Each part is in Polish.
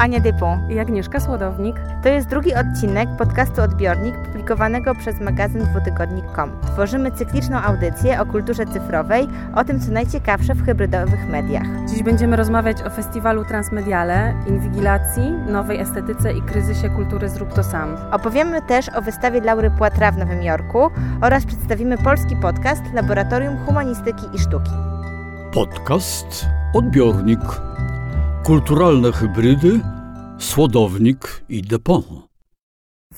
Ania Dupont i Agnieszka Słodownik. To jest drugi odcinek podcastu Odbiornik publikowanego przez magazyn dwutygodnik.com. Tworzymy cykliczną audycję o kulturze cyfrowej, o tym co najciekawsze w hybrydowych mediach. Dziś będziemy rozmawiać o festiwalu Transmediale, inwigilacji, nowej estetyce i kryzysie kultury Zrób to sam. Opowiemy też o wystawie Laury Płatra w Nowym Jorku oraz przedstawimy polski podcast Laboratorium Humanistyki i Sztuki. Podcast Odbiornik Kulturalne hybrydy, słodownik i depot.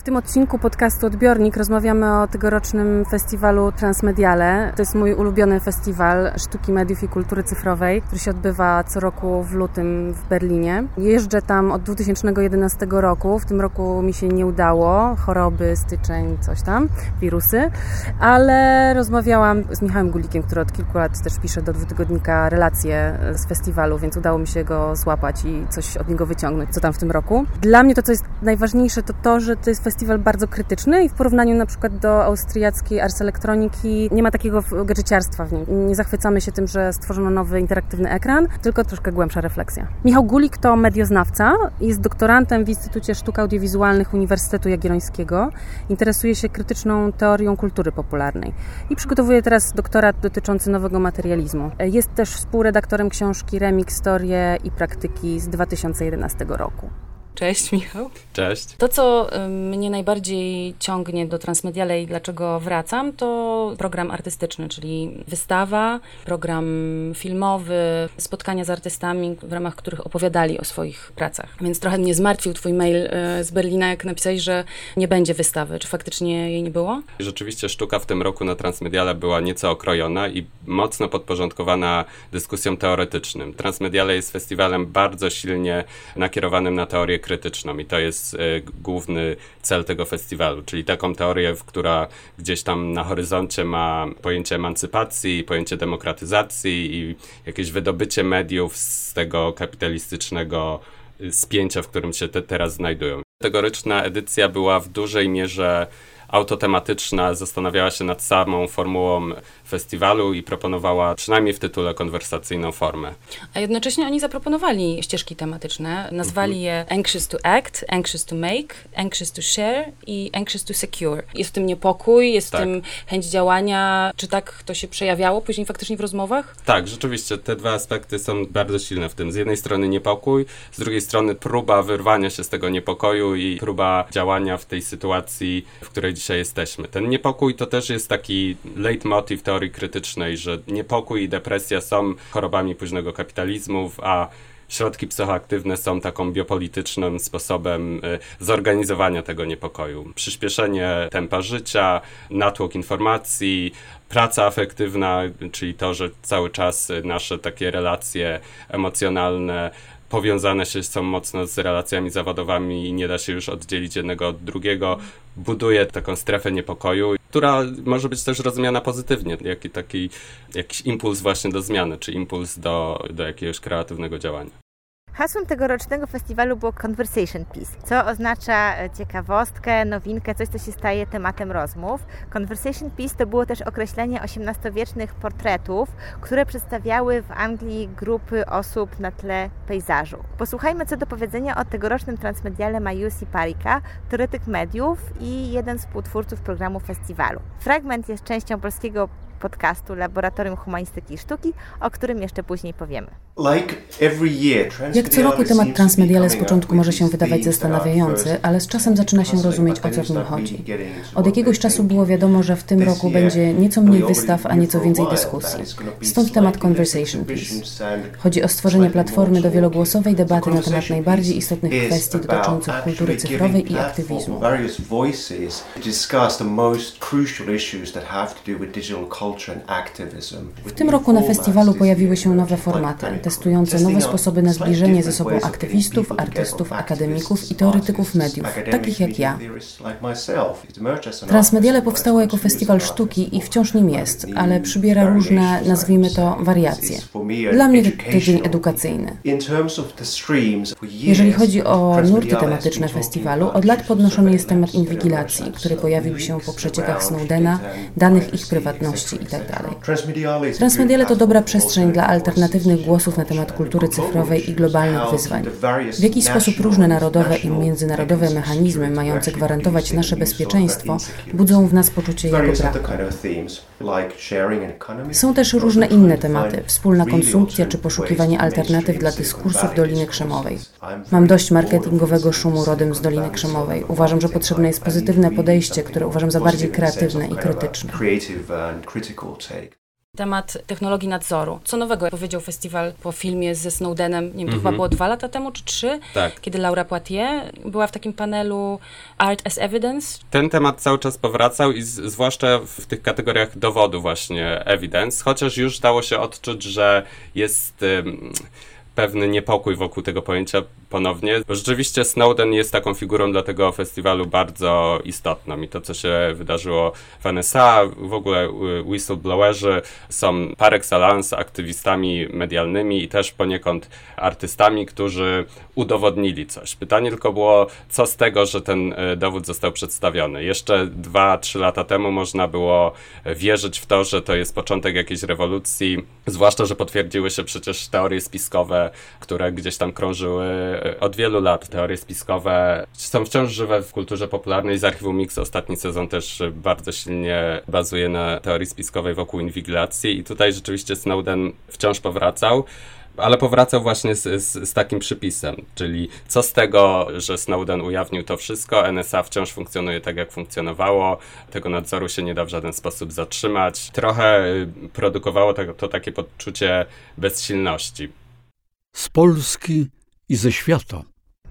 W tym odcinku podcastu Odbiornik rozmawiamy o tegorocznym festiwalu Transmediale. To jest mój ulubiony festiwal sztuki, mediów i kultury cyfrowej, który się odbywa co roku w lutym w Berlinie. Jeżdżę tam od 2011 roku. W tym roku mi się nie udało. Choroby, styczeń, coś tam, wirusy. Ale rozmawiałam z Michałem Gulikiem, który od kilku lat też pisze do dwutygodnika relacje z festiwalu, więc udało mi się go złapać i coś od niego wyciągnąć, co tam w tym roku. Dla mnie to, co jest najważniejsze, to to, że to jest festiwal bardzo krytyczny i w porównaniu na przykład do austriackiej Ars Elektroniki nie ma takiego gadżeciarstwa w nim. Nie zachwycamy się tym, że stworzono nowy interaktywny ekran, tylko troszkę głębsza refleksja. Michał Gulik to medioznawca, jest doktorantem w Instytucie Sztuk Audiowizualnych Uniwersytetu Jagiellońskiego. Interesuje się krytyczną teorią kultury popularnej i przygotowuje teraz doktorat dotyczący nowego materializmu. Jest też współredaktorem książki Remix, Historie i Praktyki z 2011 roku. Cześć Michał. Cześć. To, co mnie najbardziej ciągnie do Transmediale i dlaczego wracam, to program artystyczny, czyli wystawa, program filmowy, spotkania z artystami, w ramach których opowiadali o swoich pracach. Więc trochę mnie zmartwił twój mail e, z Berlina, jak napisałeś, że nie będzie wystawy. Czy faktycznie jej nie było? Rzeczywiście sztuka w tym roku na Transmediale była nieco okrojona i mocno podporządkowana dyskusjom teoretycznym. Transmediale jest festiwalem bardzo silnie nakierowanym na teorię krytyczną i to jest y, główny cel tego festiwalu, czyli taką teorię, która gdzieś tam na horyzoncie ma pojęcie emancypacji, pojęcie demokratyzacji i jakieś wydobycie mediów z tego kapitalistycznego y, spięcia, w którym się te teraz znajdują. Tegoryczna edycja była w dużej mierze autotematyczna, zastanawiała się nad samą formułą festiwalu i proponowała przynajmniej w tytule konwersacyjną formę. A jednocześnie oni zaproponowali ścieżki tematyczne, nazwali mhm. je Anxious to Act, Anxious to Make, Anxious to Share i Anxious to Secure. Jest w tym niepokój, jest tak. w tym chęć działania. Czy tak to się przejawiało później faktycznie w rozmowach? Tak, rzeczywiście te dwa aspekty są bardzo silne w tym. Z jednej strony niepokój, z drugiej strony próba wyrwania się z tego niepokoju i próba działania w tej sytuacji, w której dzisiaj jesteśmy. Ten niepokój to też jest taki leitmotiv teorii krytycznej, że niepokój i depresja są chorobami późnego kapitalizmu, a środki psychoaktywne są taką biopolitycznym sposobem y, zorganizowania tego niepokoju. Przyspieszenie tempa życia, natłok informacji, praca afektywna, czyli to, że cały czas nasze takie relacje emocjonalne powiązane się są mocno z relacjami zawodowymi i nie da się już oddzielić jednego od drugiego, buduje taką strefę niepokoju, która może być też rozumiana pozytywnie, jak taki jakiś impuls właśnie do zmiany, czy impuls do, do jakiegoś kreatywnego działania. Hasłem tegorocznego festiwalu było Conversation Piece, co oznacza e, ciekawostkę, nowinkę, coś, co się staje tematem rozmów. Conversation Piece to było też określenie XVIII-wiecznych portretów, które przedstawiały w Anglii grupy osób na tle pejzażu. Posłuchajmy, co do powiedzenia o tegorocznym transmediale ma Jussi Parika, teoretyk mediów i jeden z współtwórców programu festiwalu. Fragment jest częścią polskiego podcastu Laboratorium Humanistyki i Sztuki, o którym jeszcze później powiemy. Jak co roku temat transmediale z początku może się wydawać zastanawiający, ale z czasem zaczyna się rozumieć, o co w nim chodzi. Od jakiegoś czasu było wiadomo, że w tym roku będzie nieco mniej wystaw, a nieco więcej dyskusji. Stąd temat Conversation Piece. Chodzi o stworzenie platformy do wielogłosowej debaty na temat najbardziej istotnych kwestii dotyczących kultury cyfrowej i aktywizmu. W tym roku na festiwalu pojawiły się nowe formaty, testujące nowe sposoby na zbliżenie ze sobą aktywistów, artystów, akademików i teoretyków mediów, takich jak ja. Transmediale powstało jako festiwal sztuki i wciąż nim jest, ale przybiera różne, nazwijmy to, wariacje. Dla mnie to dzień edukacyjny. Jeżeli chodzi o nurty tematyczne festiwalu, od lat podnoszony jest temat inwigilacji, który pojawił się po przeciekach Snowdena, danych ich prywatności itd. Tak Transmediale to dobra przestrzeń dla alternatywnych głosów głosów na temat kultury cyfrowej i globalnych wyzwań. W jaki sposób różne narodowe i międzynarodowe mechanizmy mające gwarantować nasze bezpieczeństwo budzą w nas poczucie jego braku. Są też różne inne tematy, wspólna konsumpcja czy poszukiwanie alternatyw dla dyskursów Doliny Krzemowej. Mam dość marketingowego szumu rodem z Doliny Krzemowej. Uważam, że potrzebne jest pozytywne podejście, które uważam za bardziej kreatywne i krytyczne temat technologii nadzoru. Co nowego powiedział festiwal po filmie ze Snowdenem, nie wiem, to chyba mhm. było dwa lata temu czy trzy, tak. kiedy Laura Poitier była w takim panelu Art as Evidence. Ten temat cały czas powracał i z, zwłaszcza w tych kategoriach dowodu właśnie evidence, chociaż już dało się odczuć, że jest... Um, pewny niepokój wokół tego pojęcia ponownie, rzeczywiście Snowden jest taką figurą dla tego festiwalu bardzo istotną i to, co się wydarzyło w NSA, w ogóle whistleblowerzy są par excellence aktywistami medialnymi i też poniekąd artystami, którzy udowodnili coś. Pytanie tylko było, co z tego, że ten e, dowód został przedstawiony. Jeszcze dwa, trzy lata temu można było wierzyć w to, że to jest początek jakiejś rewolucji, zwłaszcza, że potwierdziły się przecież teorie spiskowe, które gdzieś tam krążyły od wielu lat. Teorie spiskowe są wciąż żywe w kulturze popularnej. Z Archiwum Mix ostatni sezon też bardzo silnie bazuje na teorii spiskowej wokół inwigilacji i tutaj rzeczywiście Snowden wciąż powracał ale powracał właśnie z, z, z, takim przypisem, czyli co z tego, że Snowden ujawnił to wszystko, NSA wciąż funkcjonuje tak, jak funkcjonowało, tego nadzoru się nie da w żaden sposób zatrzymać. Trochę produkowało to, to takie poczucie bezsilności. Z Polski i ze świata.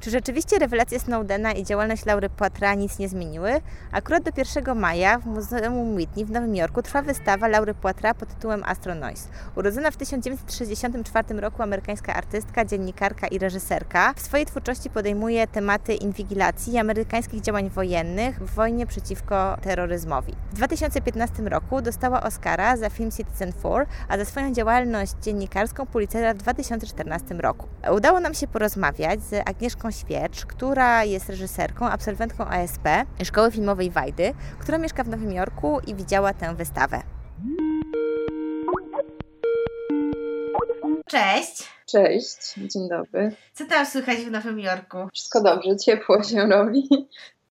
Czy rzeczywiście rewelacje Snowdena i działalność Laury Poitras nic nie zmieniły? Akurat do 1 maja w Muzeum Whitney w Nowym Jorku trwa wystawa Laury Poitras pod tytułem Astro Noise. Urodzona w 1964 roku amerykańska artystka, dziennikarka i reżyserka, w swojej twórczości podejmuje tematy inwigilacji i amerykańskich działań wojennych w wojnie przeciwko terroryzmowi. W 2015 roku dostała Oscara za film Citizen 4, a za swoją działalność dziennikarską Pulitzera w 2014 roku. Udało nam się porozmawiać z Agnieszką Świecz, która jest reżyserką, absolwentką ASP Szkoły Filmowej Wajdy, która mieszka w Nowym Jorku i widziała tę wystawę. Cześć. Cześć, dzień dobry. Co tam słychać w Nowym Jorku? Wszystko dobrze, ciepło się robi.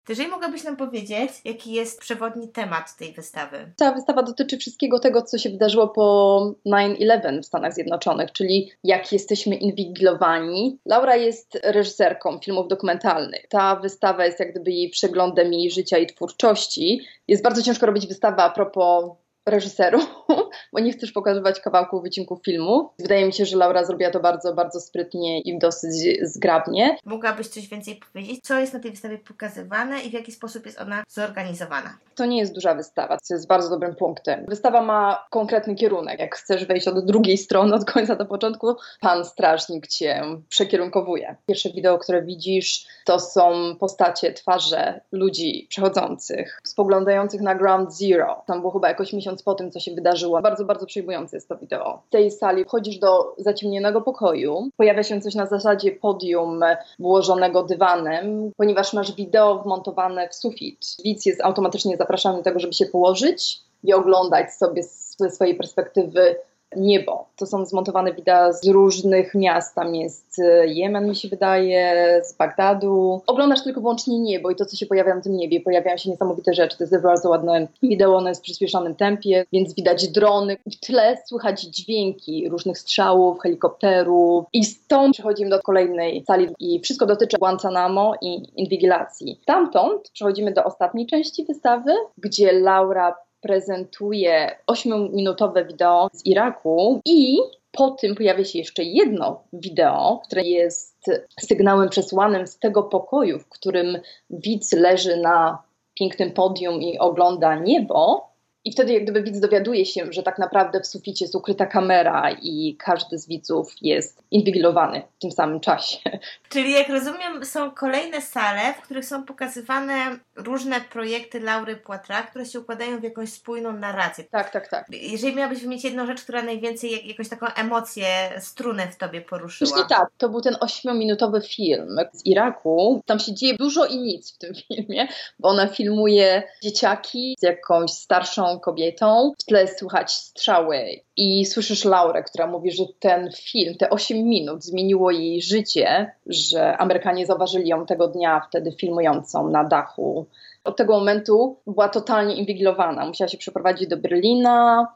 Jeżeli mogłabyś nam powiedzieć, jaki jest przewodni temat tej wystawy? Ta wystawa dotyczy wszystkiego tego, co się wydarzyło po 9-11 w Stanach Zjednoczonych, czyli jak jesteśmy inwigilowani. Laura jest reżyserką filmów dokumentalnych. Ta wystawa jest jak gdyby jej przeglądem jej życia i twórczości. Jest bardzo ciężko robić wystawę a propos reżyseru, bo nie chcesz pokazywać kawałków, wycinków filmu. Wydaje mi się, że Laura zrobiła to bardzo, bardzo sprytnie i dosyć zgrabnie. Mogłabyś coś więcej powiedzieć? Co jest na tej wystawie pokazywane i w jaki sposób jest ona zorganizowana? To nie jest duża wystawa, co jest bardzo dobrym punktem. Wystawa ma konkretny kierunek. Jak chcesz wejść od drugiej strony, od końca do początku, pan strażnik cię przekierunkowuje. Pierwsze wideo, które widzisz, to są postacie, twarze ludzi przechodzących, spoglądających na Ground Zero. Tam było chyba jakoś miesiąc po tym, co się wydarzyło. Bardzo, bardzo przejmujące jest to wideo. W tej sali wchodzisz do zaciemnionego pokoju, pojawia się coś na zasadzie podium włożonego dywanem, ponieważ masz wideo wmontowane w sufit. Widz jest automatycznie zapraszany do tego, żeby się położyć i oglądać sobie ze swojej perspektywy niebo. To są zmontowane wideo z różnych miast. Tam jest e, Jemen, mi się wydaje, z Bagdadu. Oglądasz tylko wyłącznie niebo i to, co się pojawia na tym niebie. Pojawiają się niesamowite rzeczy. To jest bardzo ładne wideo, ono jest w przyspieszonym tempie, więc widać drony. W tle słychać dźwięki różnych strzałów, helikopterów. I stąd przechodzimy do kolejnej sali i wszystko dotyczy Guantanamo i inwigilacji. Stamtąd przechodzimy do ostatniej części wystawy, gdzie Laura prezentuje 8-minutowe wideo z Iraku i po tym pojawia się jeszcze jedno wideo, które jest sygnałem przesłanym z tego pokoju, w którym widz leży na pięknym podium i ogląda niebo. I wtedy jak gdyby widz dowiaduje się, że tak naprawdę w suficie jest ukryta kamera i każdy z widzów jest inwigilowany w tym samym czasie. Czyli jak rozumiem są kolejne sale, w których są pokazywane różne projekty Laury Poitras, które się układają w jakąś spójną narrację. Tak, tak, tak. Jeżeli miałabyś wymienić jedną rzecz, która najwięcej jak, jakąś taką emocję, strunę w Tobie poruszyła. Właśnie tak, to był ten ośmiominutowy film z Iraku. Tam się dzieje dużo i nic w tym filmie, bo ona filmuje dzieciaki z jakąś starszą kobietą. W tle słychać strzały i słyszysz Laurę, która mówi, że ten film, te 8 minut zmieniło jej życie, że Amerykanie zauważyli ją tego dnia wtedy filmującą na dachu od tego momentu była totalnie inwigilowana. Musiała się przeprowadzić do Berlina,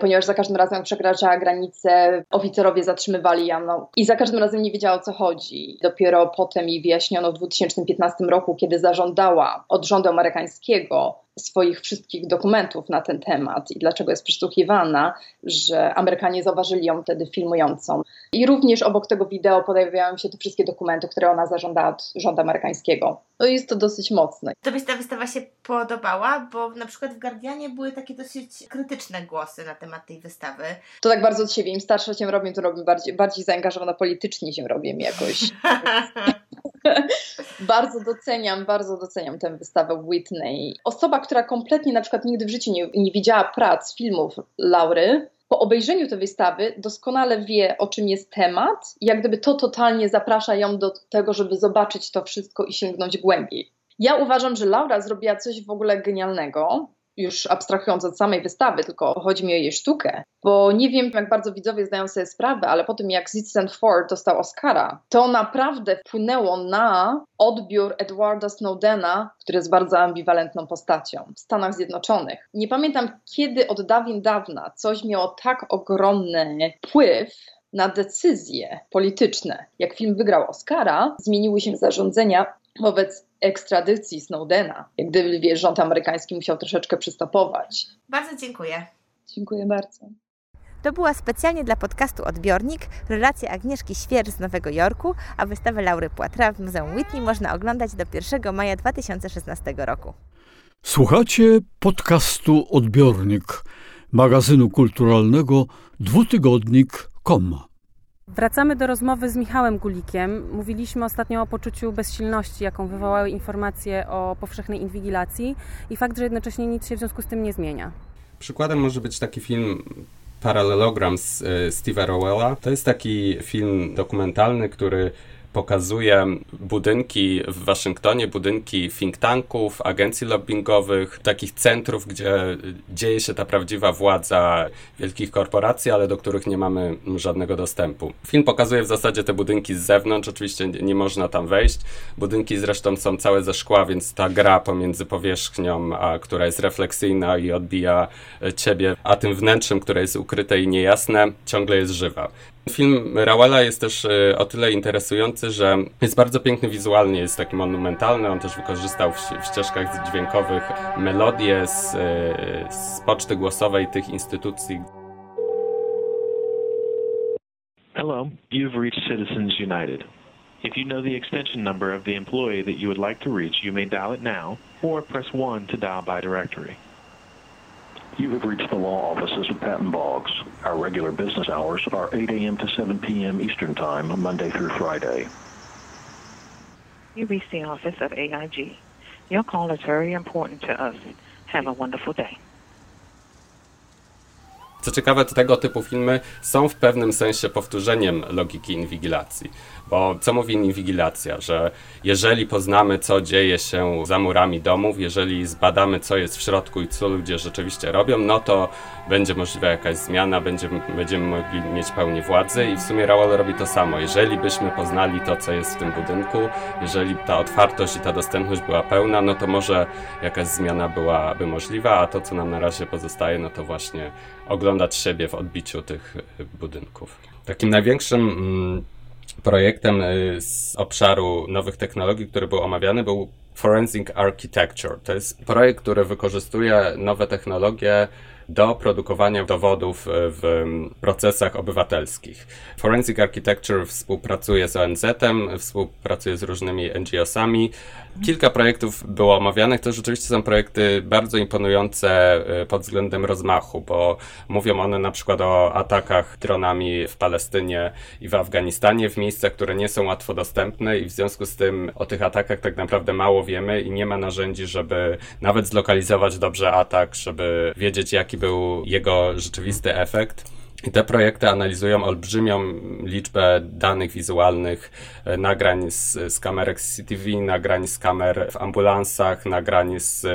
ponieważ za każdym razem, jak przekraczała granicę, oficerowie zatrzymywali ją no, i za każdym razem nie wiedziała o co chodzi. Dopiero potem jej wyjaśniono w 2015 roku, kiedy zażądała od rządu amerykańskiego swoich wszystkich dokumentów na ten temat i dlaczego jest przesłuchiwana, że Amerykanie zauważyli ją wtedy filmującą. I również obok tego wideo pojawiają się te wszystkie dokumenty, które ona zażądała od rządu amerykańskiego. No jest to dosyć mocne. To byś ta wystawa się podobała, bo na przykład w Guardianie były takie dosyć krytyczne głosy na temat tej wystawy. To tak bardzo od siebie. Im starsza się robię, to robię bardziej, bardziej zaangażowana politycznie się robię jakoś. bardzo doceniam, bardzo doceniam tę wystawę Whitney. Osoba, która kompletnie na przykład nigdy w życiu nie, nie widziała prac, filmów Laury, po obejrzeniu tej wystawy doskonale wie, o czym jest temat, i jak gdyby to totalnie zaprasza ją do tego, żeby zobaczyć to wszystko i sięgnąć głębiej. Ja uważam, że Laura zrobiła coś w ogóle genialnego, już abstrahując od samej wystawy, tylko chodzi mi o jej sztukę, bo nie wiem, jak bardzo widzowie zdają sobie sprawę, ale po tym jak Zitsen Ford dostał Oscara, to naprawdę wpłynęło na odbiór Edwarda Snowdena, który jest bardzo ambiwalentną postacią w Stanach Zjednoczonych. Nie pamiętam, kiedy od dawien dawna coś miało tak ogromny wpływ na decyzje polityczne. Jak film wygrał Oscara, zmieniły się zarządzenia wobec ekstradycji Snowdena. Jak gdyby wiesz, rząd amerykański musiał troszeczkę przystopować. Bardzo dziękuję. Dziękuję bardzo. To była specjalnie dla podcastu Odbiornik relacja Agnieszki Świer z Nowego Jorku, a wystawę Laury Poitras w Muzeum Whitney można oglądać do 1 maja 2016 roku. Słuchacie podcastu Odbiornik magazynu kulturalnego dwutygodnik.com. Wracamy do rozmowy z Michałem Gulikiem. Mówiliśmy ostatnio o poczuciu bezsilności, jaką wywołały informacje o powszechnej inwigilacji i fakt, że jednocześnie nic się w związku z tym nie zmienia. Przykładem może być taki film Parallelogram z e, Steve'a Rowella. To jest taki film dokumentalny, który pokazuje budynki w Waszyngtonie, budynki think tanków, agencji lobbyingowych, takich centrów, gdzie dzieje się ta prawdziwa władza wielkich korporacji, ale do których nie mamy żadnego dostępu. Film pokazuje w zasadzie te budynki z zewnątrz, oczywiście nie można tam wejść. Budynki zresztą są całe ze szkła, więc ta gra pomiędzy powierzchnią, a, która jest refleksyjna i odbija ciebie, a tym wnętrzem, które jest ukryte i niejasne, ciągle jest żywa. Film Rawala jest też e, o tyle interesujący, że jest bardzo piękny wizualnie, jest taki monumentalny. On też wykorzystał w, ścieżkach dźwiękowych melodie z, e, z poczty głosowej tych instytucji. Hello, you've reached Citizens United. If you know the extension number of the employee that you would like to reach, you may dial it now or press 1 to dial by directory. You have reached the law offices of Patton Boggs. Our regular business hours are 8 a.m. to 7 p.m. Eastern Time, Monday through Friday. You reached the office of AIG. Your call is very important to us. Have a wonderful day. Co ciekawe, tego typu filmy są w pewnym sensie powtórzeniem logiki inwigilacji. Bo co mówi inwigilacja? Że jeżeli poznamy, co dzieje się za murami domów, jeżeli zbadamy, co jest w środku i co ludzie rzeczywiście robią, no to będzie możliwa jakaś zmiana, będziemy, będziemy mogli mieć pełnię władzy i w sumie Raoul robi to samo. Jeżeli byśmy poznali to, co jest w tym budynku, jeżeli ta otwartość i ta dostępność była pełna, no to może jakaś zmiana byłaby możliwa, a to, co nam na razie pozostaje, no to właśnie oglądać siebie w odbiciu tych budynków. Takim największym mm, projektem y, z obszaru nowych technologii, który był omawiany, był Forensic Architecture. To jest projekt, który wykorzystuje nowe technologie do produkowania dowodów w procesach obywatelskich. Forensic Architecture współpracuje z ONZ-em, współpracuje z różnymi NGO-sami. Kilka projektów było omawianych. To rzeczywiście są projekty bardzo imponujące e, pod względem rozmachu, bo mówią one na przykład o atakach dronami w Palestynie i w Afganistanie, w miejscach, które nie są łatwo dostępne i w związku z tym o tych atakach tak naprawdę mało wiemy i nie ma narzędzi, żeby nawet zlokalizować dobrze atak, żeby wiedzieć, jaki był jego rzeczywisty efekt. I te projekty analizują olbrzymią liczbę danych wizualnych, e, nagrań z, z kamerek CCTV, nagrań z kamer w ambulansach, nagrań z, e,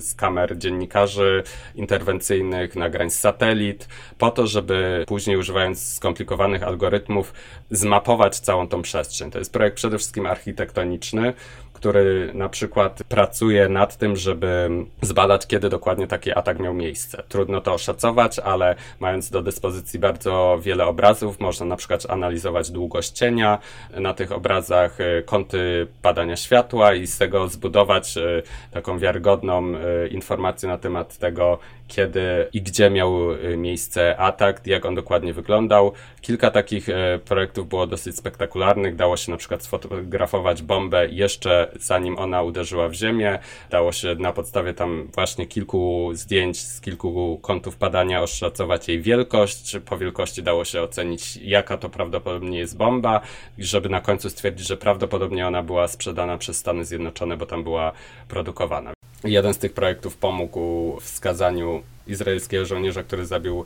z kamer dziennikarzy interwencyjnych, nagrań z satelit, po to, żeby później używając skomplikowanych algorytmów zmapować całą tą przestrzeń. To jest projekt przede wszystkim architektoniczny, który na przykład pracuje nad tym, żeby zbadać, kiedy dokładnie taki atak miał miejsce. Trudno to oszacować, ale mając do dyspozycji bardzo wiele obrazów, można na przykład analizować długość cienia na tych obrazach, y, kąty padania światła i z tego zbudować y, taką wiarygodną y, informację na temat tego, kiedy i gdzie miał miejsce atak, jak on dokładnie wyglądał. Kilka takich projektów było dosyć spektakularnych. Dało się na przykład sfotografować bombę jeszcze zanim ona uderzyła w ziemię. Dało się na podstawie tam właśnie kilku zdjęć z kilku kątów padania oszacować jej wielkość. Po wielkości dało się ocenić, jaka to prawdopodobnie jest bomba, żeby na końcu stwierdzić, że prawdopodobnie ona była sprzedana przez Stany Zjednoczone, bo tam była produkowana. Jeden z tych projektów pomógł w skazaniu izraelskiego żołnierza, który zabił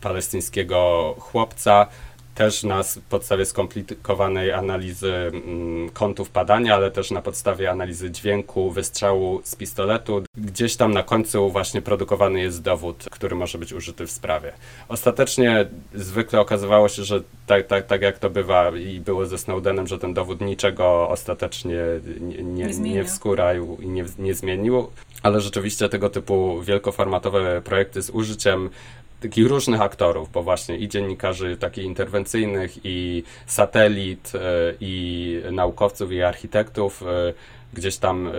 palestyńskiego chłopca też na podstawie skomplikowanej analizy mm, kątów padania, ale też na podstawie analizy dźwięku, wystrzału z pistoletu. Gdzieś tam na końcu właśnie produkowany jest dowód, który może być użyty w sprawie. Ostatecznie zwykle okazywało się, że tak, tak, tak jak to bywa i było ze Snowdenem, że ten dowód niczego ostatecznie nie, nie, nie, nie wskórał i nie, nie zmienił ale rzeczywiście tego typu wielkoformatowe projekty z użyciem takich różnych aktorów, bo właśnie i dziennikarzy takich interwencyjnych, i satelit, e, i naukowców, i architektów e, gdzieś tam e,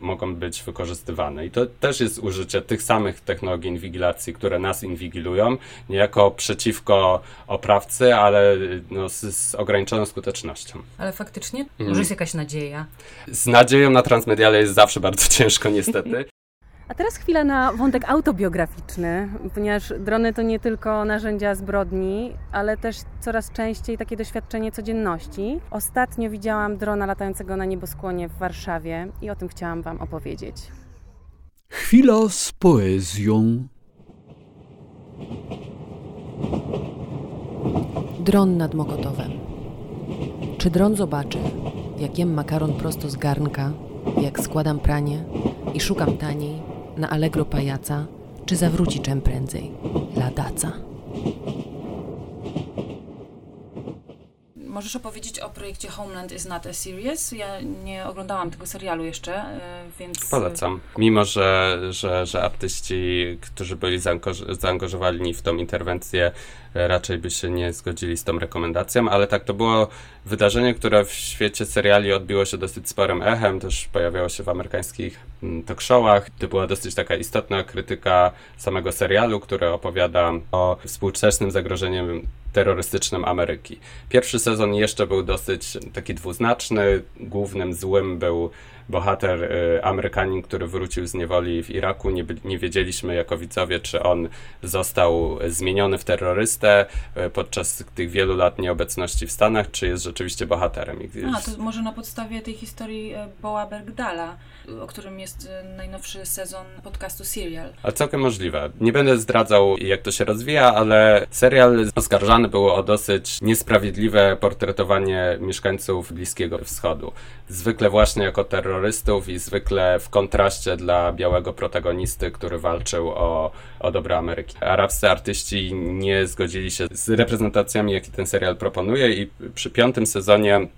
mogą być wykorzystywane. I to też jest użycie tych samych technologii inwigilacji, które nas inwigilują, niejako przeciwko oprawcy, ale no, z, z ograniczoną skutecznością. Ale faktycznie? Mhm. Może jest jakaś nadzieja? Z nadzieją na transmediale jest zawsze bardzo ciężko, niestety. A teraz chwila na wątek autobiograficzny, ponieważ drony to nie tylko narzędzia zbrodni, ale też coraz częściej takie doświadczenie codzienności. Ostatnio widziałam drona latającego na nieboskłonie w Warszawie i o tym chciałam Wam opowiedzieć. Chwila z poezją. Dron nad Mokotowem. Czy dron zobaczy, jak jem makaron prosto z garnka, jak składam pranie i szukam taniej, na Allegro pajaca, czy zawróci czym prędzej? Ladaca. Możesz opowiedzieć o projekcie Homeland is not a series? Ja nie oglądałam tego serialu jeszcze, e, więc... Polecam. Mimo, że, że, że artyści, którzy byli zaangażowani w tą interwencję, e, raczej by się nie zgodzili z tą rekomendacją, ale tak, to było wydarzenie, które w świecie seriali odbiło się dosyć sporym echem, też pojawiało się w amerykańskich talk showach. To była dosyć taka istotna krytyka samego serialu, który opowiada o współczesnym zagrożeniu terrorystycznym Ameryki. Pierwszy sezon jeszcze był dosyć taki dwuznaczny. Głównym złym był bohater y, Amerykanin, który wrócił z niewoli w Iraku. Nie, nie wiedzieliśmy jako widzowie, czy on został zmieniony w terrorystę y, podczas tych wielu lat nieobecności w Stanach, czy jest rzeczywiście bohaterem. A, to może na podstawie tej historii y, Boa Bergdala, o którym jest najnowszy sezon podcastu Serial. A całkiem możliwe. Nie będę zdradzał, jak to się rozwija, ale serial oskarżany był o dosyć niesprawiedliwe portretowanie mieszkańców Bliskiego Wschodu. Zwykle właśnie jako terrorystów terrorystów i zwykle w kontraście dla białego protagonisty, który walczył o, o dobro Ameryki. Arabscy artyści nie zgodzili się z reprezentacjami, jakie ten serial proponuje i przy piątym sezonie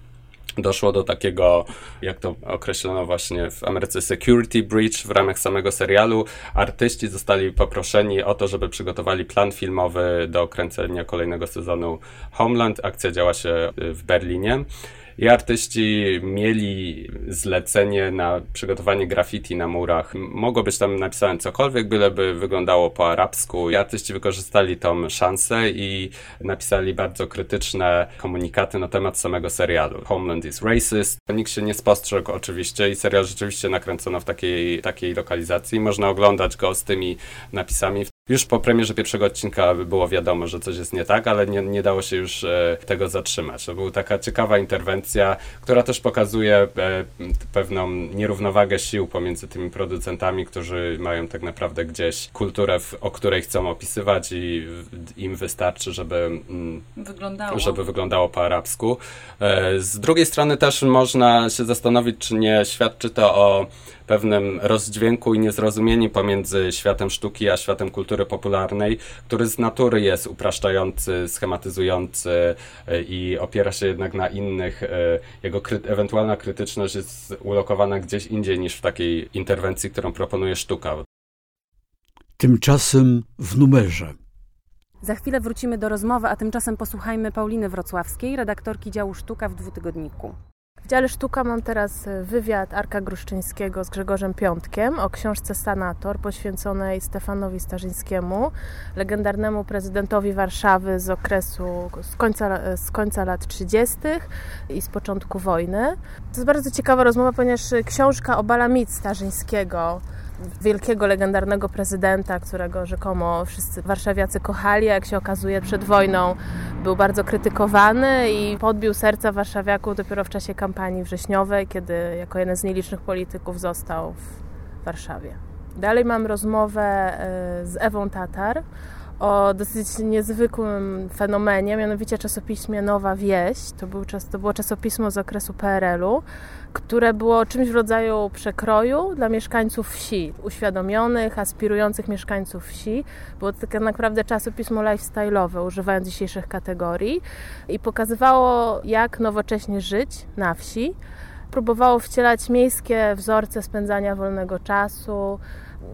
doszło do takiego, jak to określono właśnie w Ameryce, security breach w ramach samego serialu. Artyści zostali poproszeni o to, żeby przygotowali plan filmowy do kręcenia kolejnego sezonu Homeland. Akcja działa się w Berlinie i artyści mieli zlecenie na przygotowanie graffiti na murach. Mogło być tam napisane cokolwiek, byleby wyglądało po arabsku. I artyści wykorzystali tą szansę i napisali bardzo krytyczne komunikaty na temat samego serialu. Homeland is racist. Nikt się nie spostrzegł oczywiście i serial rzeczywiście nakręcono w takiej, takiej lokalizacji. Można oglądać go z tymi napisami. Już po premierze pierwszego odcinka było wiadomo, że coś jest nie tak, ale nie, nie dało się już e, tego zatrzymać. To była taka ciekawa interwencja, która też pokazuje e, pewną nierównowagę sił pomiędzy tymi producentami, którzy mają tak naprawdę gdzieś kulturę, o której chcą opisywać i im wystarczy, żeby, mm, wyglądało. żeby wyglądało po arabsku. E, z drugiej strony też można się zastanowić, czy nie świadczy to o pewnym rozdźwięku i niezrozumieniu pomiędzy światem sztuki a światem kultury popularnej, który z natury jest upraszczający, schematyzujący e, i opiera się jednak na innych. E, jego kry ewentualna krytyczność jest ulokowana gdzieś indziej niż w takiej interwencji, którą proponuje sztuka. Tymczasem w numerze. Za chwilę wrócimy do rozmowy, a tymczasem posłuchajmy Pauliny Wrocławskiej, redaktorki działu Sztuka w dwutygodniku. W dziale sztuka mam teraz e, wywiad Arka Gruszczyńskiego z Grzegorzem Piątkiem o książce Sanator poświęconej Stefanowi Starzyńskiemu, legendarnemu prezydentowi Warszawy z okresu z końca, z końca lat 30. i z początku wojny. To jest bardzo ciekawa rozmowa, ponieważ książka obala mit Starzyńskiego, wielkiego, legendarnego prezydenta, którego rzekomo wszyscy warszawiacy kochali, a jak się okazuje przed wojną był bardzo krytykowany i podbił serca warszawiaków dopiero w czasie kampanii wrześniowej, kiedy jako jeden z nielicznych polityków został w Warszawie. Dalej mam rozmowę e, z Ewą Tatar o dosyć niezwykłym fenomenie, mianowicie czasopiśmie Nowa Wieść. To, był czas, to było czasopismo z okresu PRL-u, które było czymś w rodzaju przekroju dla mieszkańców wsi, uświadomionych, aspirujących mieszkańców wsi. Było to tak naprawdę czasopismo lifestyle'owe, używając dzisiejszych kategorii i pokazywało, jak nowocześnie żyć na wsi. Próbowało wcielać miejskie wzorce spędzania wolnego czasu,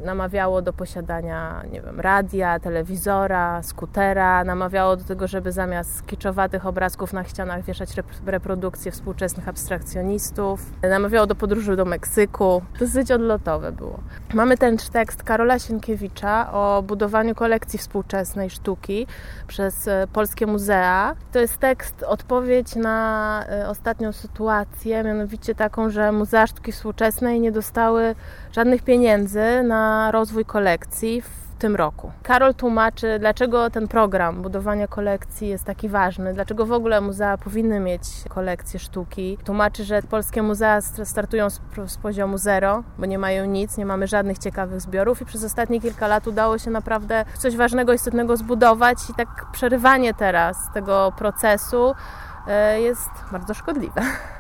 namawiało do posiadania, nie wiem, radia, telewizora, skutera, namawiało do tego, żeby zamiast kiczowatych obrazków na ścianach wieszać reprodukcje współczesnych abstrakcjonistów, namawiało do podróży do Meksyku. Dosyć odlotowe było. Mamy ten tekst Karola Sienkiewicza o budowaniu kolekcji współczesnej sztuki przez e, polskie muzea. To jest tekst, odpowiedź na e, ostatnią sytuację, mianowicie taką, że muzea sztuki współczesnej nie dostały żadnych pieniędzy na na rozwój kolekcji w tym roku. Karol tłumaczy, dlaczego ten program budowania kolekcji jest taki ważny, dlaczego w ogóle muzea powinny mieć kolekcję sztuki. Tłumaczy, że polskie muzea startują z, z poziomu zero, bo nie mają nic, nie mamy żadnych ciekawych zbiorów i przez ostatnie kilka lat udało się naprawdę coś ważnego, istotnego zbudować i tak przerywanie teraz tego procesu e, jest bardzo szkodliwe.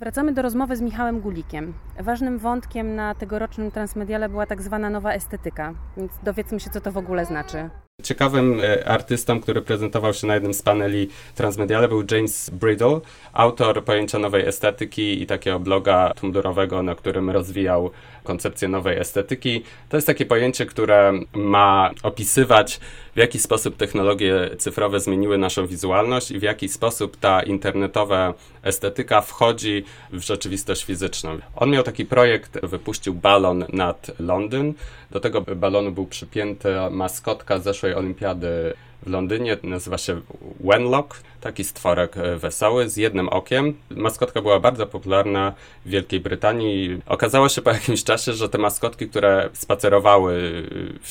Wracamy do rozmowy z Michałem Gulikiem. Ważnym wątkiem na tegorocznym Transmediale była tak zwana nowa estetyka, więc dowiedzmy się, co to w ogóle znaczy. Ciekawym e, artystą, który prezentował się na jednym z paneli Transmediale był James Bridle, autor pojęcia nowej estetyki i takiego bloga tumblrowego, na którym rozwijał koncepcję nowej estetyki. To jest takie pojęcie, które ma opisywać, w jaki sposób technologie cyfrowe zmieniły naszą wizualność i w jaki sposób ta internetowa estetyka wchodzi w rzeczywistość fizyczną. On miał taki projekt, wypuścił balon nad Londyn. Do tego balonu był przypięta maskotka zeszłej olimpiady w Londynie, nazywa się Wenlock, taki stworek e, wesoły z jednym okiem. Maskotka była bardzo popularna w Wielkiej Brytanii. Okazało się po jakimś czasie, że te maskotki, które spacerowały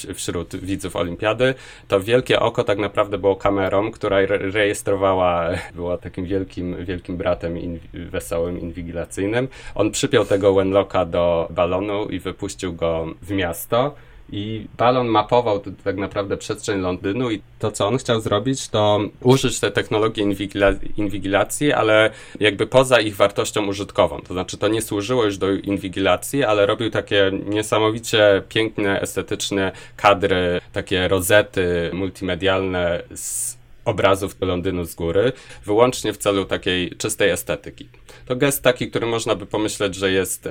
e, wśród widzów olimpiady, to wielkie oko tak naprawdę było kamerą, która rejestrowała, była takim wielkim, wielkim bratem in, wesołym, inwigilacyjnym. On przypiął tego Wenlocka do balonu i wypuścił go w miasto. I balon mapował tak naprawdę przestrzeń Londynu i to, co on chciał zrobić, to użyć tej technologii inwigila inwigilacji, ale jakby poza ich wartością użytkową. To znaczy, to nie służyło już do inwigilacji, ale robił takie niesamowicie piękne, estetyczne kadry, takie rozety multimedialne z obrazów Londynu z góry, wyłącznie w celu takiej czystej estetyki. To gest taki, który można by pomyśleć, że jest y,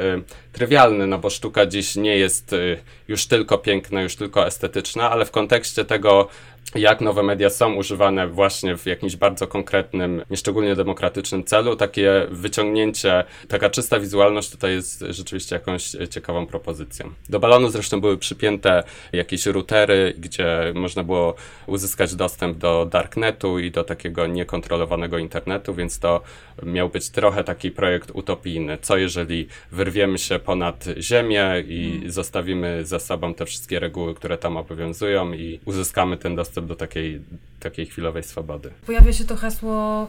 trywialny, no bo sztuka dziś nie jest y, już tylko piękna, już tylko estetyczna, ale w kontekście tego, jak nowe media są używane właśnie w jakimś bardzo konkretnym, nieszczególnie demokratycznym celu, takie wyciągnięcie, taka czysta wizualność tutaj jest rzeczywiście jakąś ciekawą propozycją. Do balonu zresztą były przypięte jakieś routery, gdzie można było uzyskać dostęp do darknetu i do takiego niekontrolowanego internetu, więc to miał być trochę taki projekt utopijny. Co jeżeli wyrwiemy się ponad ziemię i hmm. zostawimy za sobą te wszystkie reguły, które tam obowiązują i uzyskamy ten dostęp do takiej, takiej chwilowej swobody. Pojawia się to hasło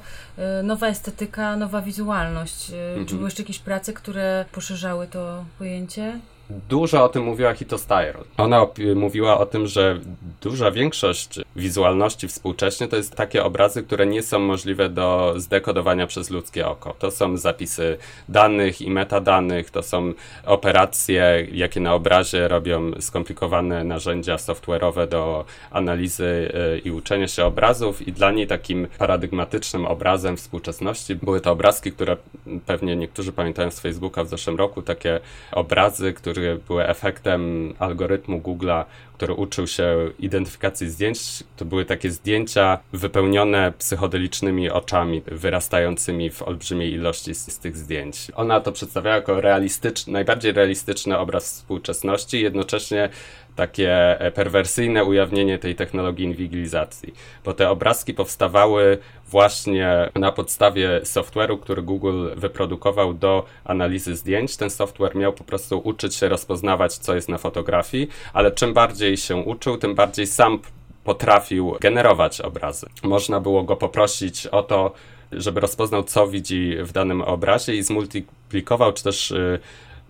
y, nowa estetyka, nowa wizualność. Y, mhm. Czy były jeszcze jakieś prace, które poszerzały to pojęcie? Dużo o tym mówiła Hito Steyr. Ona mówiła o tym, że duża większość wizualności współcześnie to jest takie obrazy, które nie są możliwe do zdekodowania przez ludzkie oko. To są zapisy danych i metadanych, to są operacje, jakie na obrazie robią skomplikowane narzędzia software'owe do analizy y, i uczenia się obrazów i dla niej takim paradygmatycznym obrazem współczesności były to obrazki, które pewnie niektórzy pamiętają z Facebooka w zeszłym roku, takie obrazy, które które były efektem algorytmu Google'a, który uczył się identyfikacji zdjęć. To były takie zdjęcia wypełnione psychodelicznymi oczami, wyrastającymi w olbrzymiej ilości z, z tych zdjęć. Ona to przedstawiała jako realistyczny, najbardziej realistyczny obraz współczesności, jednocześnie takie e, perwersyjne ujawnienie tej technologii inwigilacji, bo te obrazki powstawały właśnie na podstawie software'u, który Google wyprodukował do analizy zdjęć. Ten software miał po prostu uczyć się rozpoznawać, co jest na fotografii, ale czym bardziej się uczył, tym bardziej sam potrafił generować obrazy. Można było go poprosić o to, żeby rozpoznał, co widzi w danym obrazie i zmultiplikował, czy też y,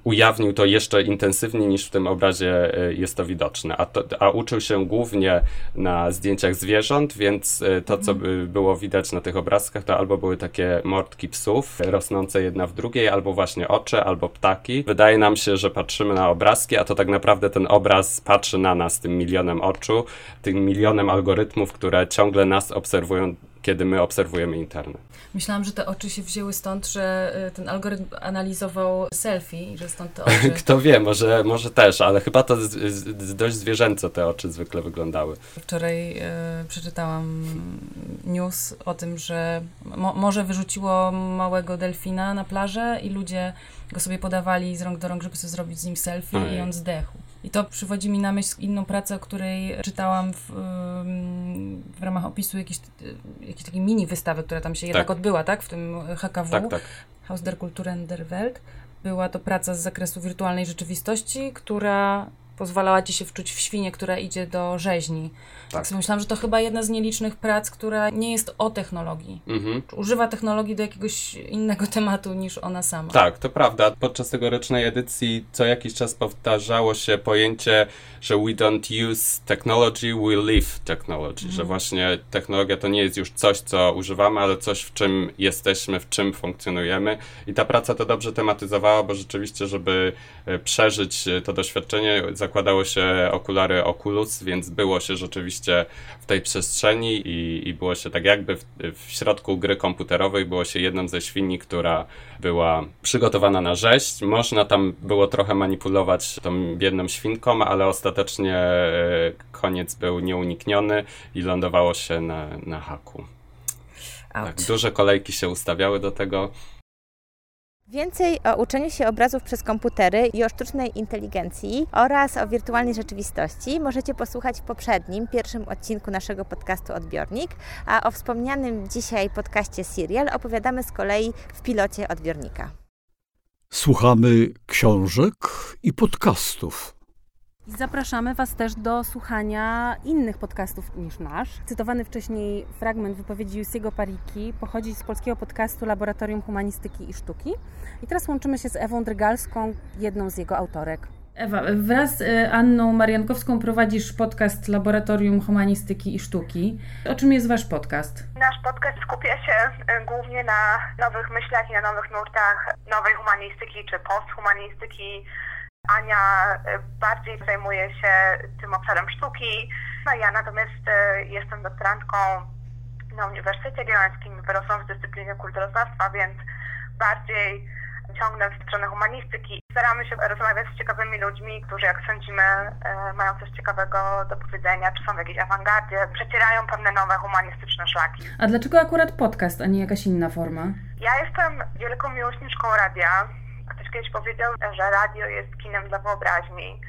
ujawnił to jeszcze intensywniej niż w tym obrazie e, jest to widoczne. A, to, a uczył się głównie na zdjęciach zwierząt, więc e, to, co by było widać na tych obrazkach, to albo były takie mordki psów rosnące jedna w drugiej, albo właśnie oczy, albo ptaki. Wydaje nam się, że patrzymy na obrazki, a to tak naprawdę ten obraz patrzy na nas tym milionem oczu, tym milionem algorytmów, które ciągle nas obserwują kiedy my obserwujemy internet. Myślałam, że te oczy się wzięły stąd, że y, ten algorytm analizował selfie i że stąd te oczy. Kto wie, może, może też, ale chyba to z, z, dość zwierzęco te oczy zwykle wyglądały. Wczoraj y, przeczytałam news o tym, że mo morze wyrzuciło małego delfina na plażę i ludzie go sobie podawali z rąk do rąk, żeby sobie zrobić z nim selfie Ojej. i on zdechł. I to przywodzi mi na myśl inną pracę, o której czytałam w, w ramach opisu jakiejś, jakiejś takiej mini wystawy, która tam się jednak tak. odbyła, tak? W tym HKW, tak, tak. Haus der Kulturen der Welt. Była to praca z zakresu wirtualnej rzeczywistości, która pozwalała ci się wczuć w świnię, która idzie do rzeźni. Tak. tak myślałam, że to chyba jedna z nielicznych prac, która nie jest o technologii. Mhm. Używa technologii do jakiegoś innego tematu niż ona sama. Tak, to prawda. Podczas tegorocznej edycji co jakiś czas powtarzało się pojęcie, że we don't use technology, we live technology. Mhm. Że właśnie technologia to nie jest już coś, co używamy, ale coś, w czym jesteśmy, w czym funkcjonujemy. I ta praca to dobrze tematyzowała, bo rzeczywiście, żeby e, przeżyć e, to doświadczenie, zakładało się okulary Oculus, więc było się rzeczywiście w tej przestrzeni i, i było się tak jakby w, w środku gry komputerowej, było się jedną ze świni, która była przygotowana na rzeź. Można tam było trochę manipulować tą biedną świnką, ale ostatecznie e, koniec był nieunikniony i lądowało się na, na haku. Tak, duże kolejki się ustawiały do tego. Więcej o uczeniu się obrazów przez komputery i o sztucznej inteligencji oraz o wirtualnej rzeczywistości możecie posłuchać w poprzednim, pierwszym odcinku naszego podcastu Odbiornik, a o wspomnianym dzisiaj podcaście Serial opowiadamy z kolei w pilocie odbiornika. Słuchamy książek i podcastów. Zapraszamy Was też do słuchania innych podcastów niż nasz. Cytowany wcześniej fragment wypowiedzi Jussiego Pariki pochodzi z polskiego podcastu Laboratorium Humanistyki i Sztuki. I teraz łączymy się z Ewą Drygalską, jedną z jego autorek. Ewa, wraz z e, Anną Mariankowską prowadzisz podcast Laboratorium Humanistyki i Sztuki. O czym jest Wasz podcast? Nasz podcast skupia się e, głównie na nowych myślach i na nowych nurtach nowej humanistyki czy posthumanistyki Ania e, bardziej zajmuje się tym obszarem sztuki, no ja natomiast e, jestem doktorantką na Uniwersytecie Jagiellońskim, wyrosłam w dyscyplinie kulturoznawstwa, więc bardziej ciągnę w stronę humanistyki. Staramy się rozmawiać z ciekawymi ludźmi, którzy jak sądzimy e, mają coś ciekawego do powiedzenia, czy są w jakiejś awangardzie, przecierają pewne nowe humanistyczne szlaki. A dlaczego akurat podcast, a nie jakaś inna forma? Ja jestem wielką miłośniczką radia Ktoś kiedyś powiedział, że radio jest kinem dla wyobraźni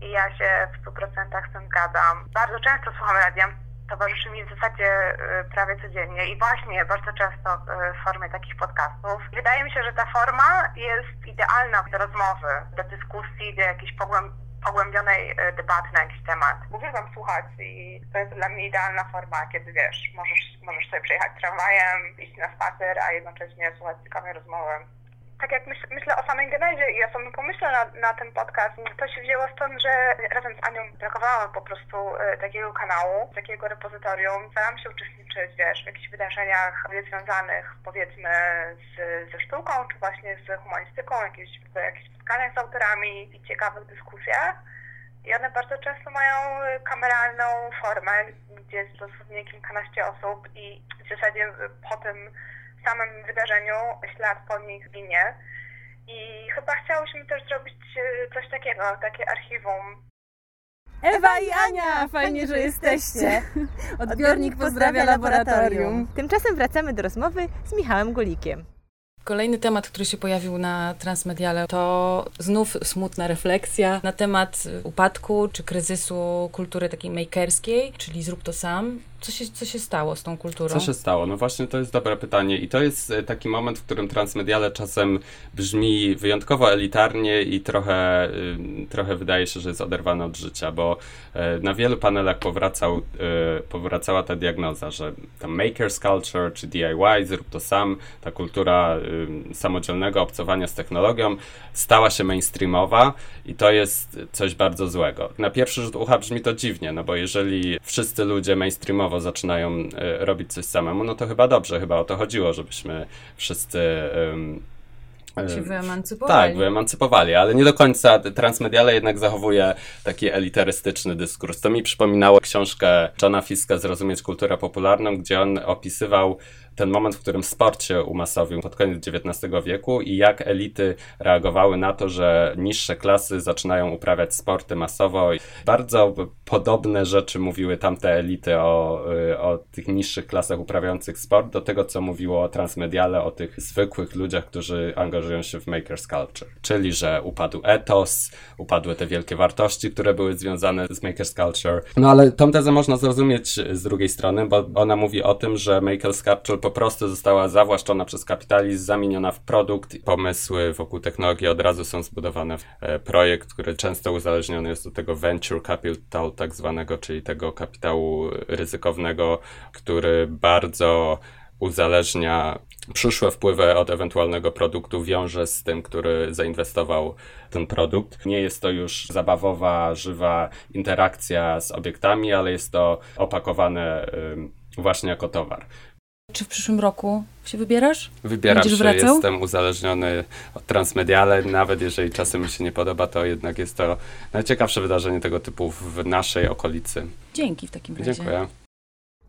i ja się w 100% z tym zgadzam. Bardzo często słucham radia. towarzyszy mi w zasadzie prawie codziennie i właśnie bardzo często w formie takich podcastów. Wydaje mi się, że ta forma jest idealna do rozmowy, do dyskusji, do jakiejś pogłębionej debaty na jakiś temat. Uwielbiam słuchać i to jest dla mnie idealna forma, kiedy wiesz, możesz, możesz sobie przejechać tramwajem, iść na spacer, a jednocześnie słuchać ciekawej rozmowy tak jak myśl, myślę o samej genezie i o samym pomyśle na, na ten podcast, to się wzięło stąd, że razem z Anią brakowało po prostu e, takiego kanału, takiego repozytorium. Staram się uczestniczyć, wiesz, w jakichś wydarzeniach związanych powiedzmy z, ze sztuką, czy właśnie z humanistyką, jakieś, jakieś spotkania z autorami i ciekawych dyskusjach. I one bardzo często mają kameralną formę, gdzie jest dosłownie kilkanaście osób i w zasadzie po tym samym wydarzeniu ślad po nich ginie. I chyba chciałyśmy też zrobić e, coś takiego, takie archiwum. Ewa i Ania, fajnie, że jesteście. Odbiornik pozdrawia laboratorium. Tymczasem wracamy do rozmowy z Michałem Golikiem. Kolejny temat, który się pojawił na Transmediale, to znów smutna refleksja na temat upadku czy kryzysu kultury takiej makerskiej, czyli zrób to sam. Co się, co się stało z tą kulturą? Co się stało? No właśnie to jest dobre pytanie i to jest e, taki moment, w którym transmediale czasem brzmi wyjątkowo elitarnie i trochę, trochę wydaje się, że jest oderwane od życia, bo e, na wielu panelach powracał, e, powracała ta diagnoza, że ta maker's culture czy DIY, zrób to sam, ta kultura samodzielnego obcowania z technologią stała się mainstreamowa i to jest coś bardzo złego. Na pierwszy rzut ucha brzmi to dziwnie, no bo jeżeli wszyscy ludzie mainstreamowo zaczynają e, robić coś samemu, no to chyba dobrze, chyba o to chodziło, żebyśmy wszyscy się wyemancypowali. Tak, wyemancypowali, ale nie do końca. Transmediale jednak zachowuje taki elitarystyczny dyskurs. To mi przypominało książkę Johna Fiska Zrozumieć kulturę popularną, gdzie on opisywał ten moment, w którym sport się umasowił pod koniec XIX wieku i jak elity reagowały na to, że niższe klasy zaczynają uprawiać sporty masowo. Bardzo podobne rzeczy mówiły tamte elity o, y, o tych niższych klasach uprawiających sport, do tego, co mówiło o transmediale, o tych zwykłych ludziach, którzy angażują się w maker's culture. Czyli, że upadł etos, upadły te wielkie wartości, które były związane z maker's culture. No ale tą tezę można zrozumieć z drugiej strony, bo ona mówi o tym, że maker's culture po prostu została zawłaszczona przez kapitalizm, zamieniona w produkt. Pomysły wokół technologii od razu są zbudowane w e, projekt, który często uzależniony jest do tego venture capital tak zwanego, czyli tego kapitału ryzykownego, który bardzo uzależnia przyszłe wpływy od ewentualnego produktu, wiąże z tym, który zainwestował ten produkt. Nie jest to już zabawowa, żywa interakcja z obiektami, ale jest to opakowane właśnie jako towar. Czy w przyszłym roku się wybierasz? Wybieram Będziesz się, wracał? jestem uzależniony od transmediale, nawet jeżeli czasem mi się nie podoba, to jednak jest to najciekawsze wydarzenie tego typu w naszej okolicy. Dzięki w takim razie. Dziękuję.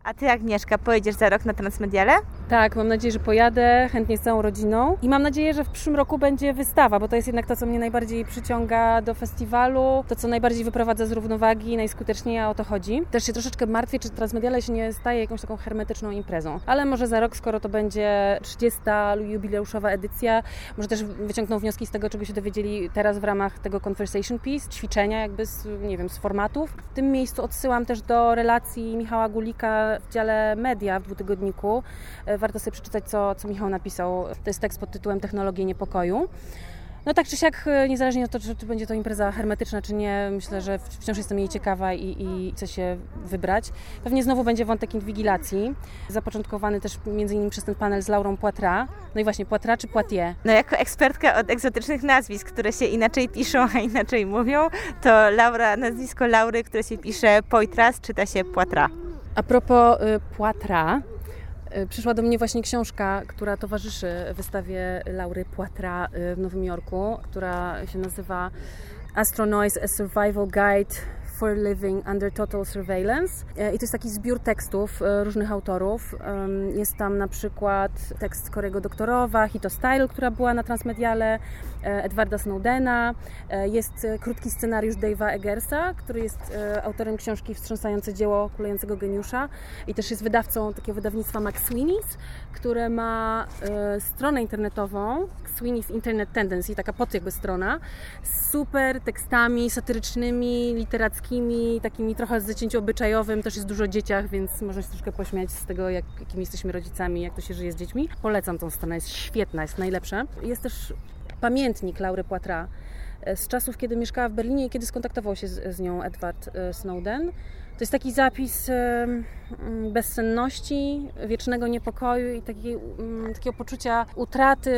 A ty Agnieszka, pojedziesz za rok na Transmediale? Tak, mam nadzieję, że pojadę, chętnie z całą rodziną. I mam nadzieję, że w przyszłym roku będzie wystawa, bo to jest jednak to, co mnie najbardziej przyciąga do festiwalu, to, co najbardziej wyprowadza z równowagi, najskuteczniej, o to chodzi. Też się troszeczkę martwię, czy Transmediale się nie staje jakąś taką hermetyczną imprezą. Ale może za rok, skoro to będzie 30. jubileuszowa edycja, może też wyciągną wnioski z tego, czego się dowiedzieli teraz w ramach tego Conversation Piece, ćwiczenia jakby z, nie wiem, z formatów. W tym miejscu odsyłam też do relacji Michała Gulika w dziale media w dwutygodniku. E, warto sobie przeczytać, co, co Michał napisał. To jest tekst pod tytułem Technologie niepokoju. No tak czy siak, e, niezależnie od tego, czy, czy, będzie to impreza hermetyczna, czy nie, myślę, że wciąż jestem jej ciekawa i, i chcę się wybrać. Pewnie znowu będzie wątek inwigilacji, zapoczątkowany też między innymi przez ten panel z Laurą Poitras. No i właśnie, Poitras czy Poitiers? No jako ekspertka od egzotycznych nazwisk, które się inaczej piszą, a inaczej mówią, to Laura, nazwisko Laury, które się pisze Poitras, czyta się Poitras. A propos y, Poitras, y, przyszła do mnie właśnie książka, która towarzyszy wystawie Laury Poitras y, w Nowym Jorku, która się nazywa Astronoise, a Survival Guide for Living Under Total Surveillance. E, I to jest taki zbiór tekstów e, różnych autorów. Jest tam na przykład tekst Korego Doktorowa, Hito Style, która była na Transmediale, e, Edwarda Snowdena. Jest krótki scenariusz Dave'a Eggersa, który jest autorem książki Wstrząsające dzieło kulejącego geniusza i też jest wydawcą takiego wydawnictwa Sweeney's, które ma stronę internetową Sweeney's Internet Tendency, taka pod jakby strona, z super tekstami satyrycznymi, literackimi, krótkimi, takimi trochę z obyczajowym, też jest dużo dzieciach, więc można się troszkę pośmiać z tego, jak, jakimi jesteśmy rodzicami, jak to się żyje z dziećmi. Polecam tą stronę, jest świetna, jest najlepsza. Jest też pamiętnik Laury Poitras e, z czasów, kiedy mieszkała w Berlinie i kiedy skontaktował się z, z nią Edward e, Snowden. To jest taki zapis mm, bezsenności, wiecznego niepokoju i takiej, mm, takiego poczucia utraty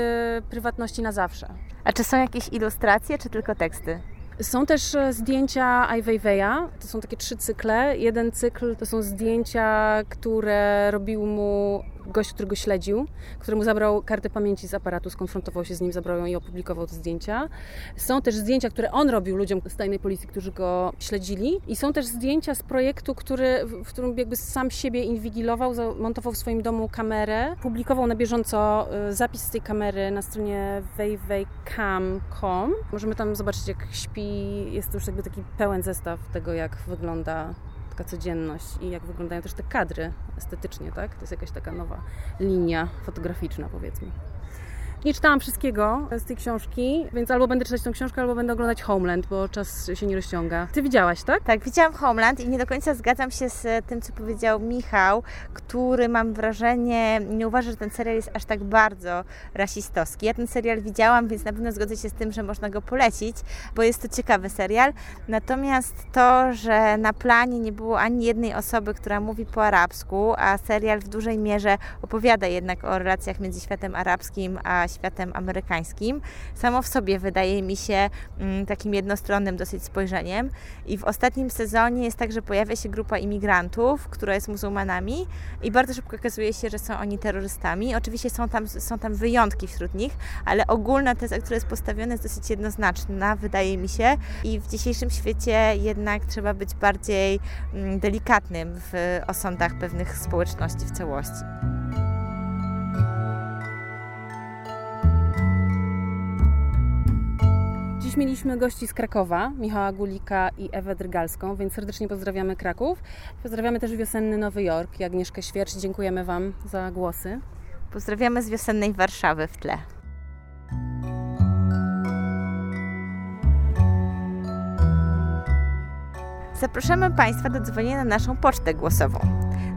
prywatności na zawsze. A czy są jakieś ilustracje, czy tylko teksty? Są też e, zdjęcia Ai Weiwei'a. To są takie trzy cykle. Jeden cykl to są zdjęcia, które robił mu gość, który go śledził, któremu zabrał kartę pamięci z aparatu, skonfrontował się z nim, zabrał ją i opublikował te zdjęcia. Są też zdjęcia, które on robił ludziom z tajnej policji, którzy go śledzili. I są też zdjęcia z projektu, który, w którym jakby sam siebie inwigilował, montował w swoim domu kamerę, publikował na bieżąco y, zapis z tej kamery na stronie weiweicam.com. Możemy tam zobaczyć, jak śpi. Jest to już jakby taki pełen zestaw tego, jak wygląda taka codzienność i jak wyglądają też te kadry estetycznie, tak? To jest jakaś taka nowa linia fotograficzna, powiedzmy. Nie czytałam wszystkiego z tej książki, więc albo będę czytać tą książkę, albo będę oglądać Homeland, bo czas się nie rozciąga. Ty widziałaś, tak? Tak, widziałam Homeland i nie do końca zgadzam się z tym, co powiedział Michał, który mam wrażenie, nie uważa, że ten serial jest aż tak bardzo rasistowski. Ja ten serial widziałam, więc na pewno zgodzę się z tym, że można go polecić, bo jest to ciekawy serial. Natomiast to, że na planie nie było ani jednej osoby, która mówi po arabsku, a serial w dużej mierze opowiada jednak o relacjach między światem arabskim a światem amerykańskim, samo w sobie wydaje mi się mm, takim jednostronnym dosyć spojrzeniem. I w ostatnim sezonie jest tak, że pojawia się grupa imigrantów, która jest muzułmanami i bardzo szybko okazuje się, że są oni terrorystami. Oczywiście są tam, są tam wyjątki wśród nich, ale ogólna teza, która jest postawiona jest dosyć jednoznaczna, wydaje mi się. I w dzisiejszym świecie jednak trzeba być bardziej mm, delikatnym w osądach pewnych społeczności w całości. Dziś mieliśmy gości z Krakowa, Michała Gulika i Ewę Drgalską, więc serdecznie pozdrawiamy Kraków. Pozdrawiamy też wiosenny Nowy Jork i Agnieszkę Świercz. Dziękujemy Wam za głosy. Pozdrawiamy z wiosennej Warszawy w tle. Zapraszamy Państwa do dzwonienia na naszą pocztę głosową.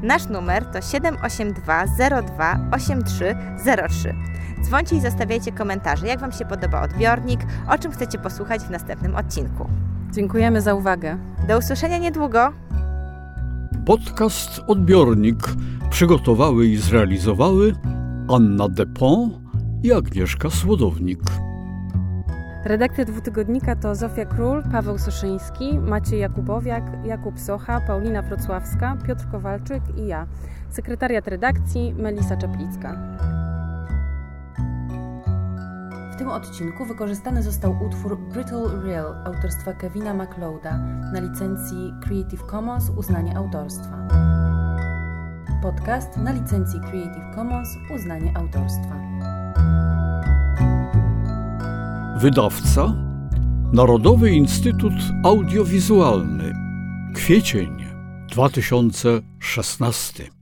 Nasz numer to 782 02 8303. Dzwońcie i zostawiajcie komentarze, jak Wam się podoba odbiornik, o czym chcecie posłuchać w następnym odcinku. Dziękujemy za uwagę. Do usłyszenia niedługo. Podcast Odbiornik przygotowały i zrealizowały Anna Depont i Agnieszka Słodownik. Redakcja dwutygodnika to Zofia Król, Paweł Soszyński, Maciej Jakubowiak, Jakub Socha, Paulina Wrocławska, Piotr Kowalczyk i ja. Sekretariat redakcji Melisa Czeplicka. W tym odcinku wykorzystany został utwór Brittle Real autorstwa Kevina MacLeoda na licencji Creative Commons uznanie autorstwa. Podcast na licencji Creative Commons uznanie autorstwa. Wydawca Narodowy Instytut Audiowizualny Kwiecień 2016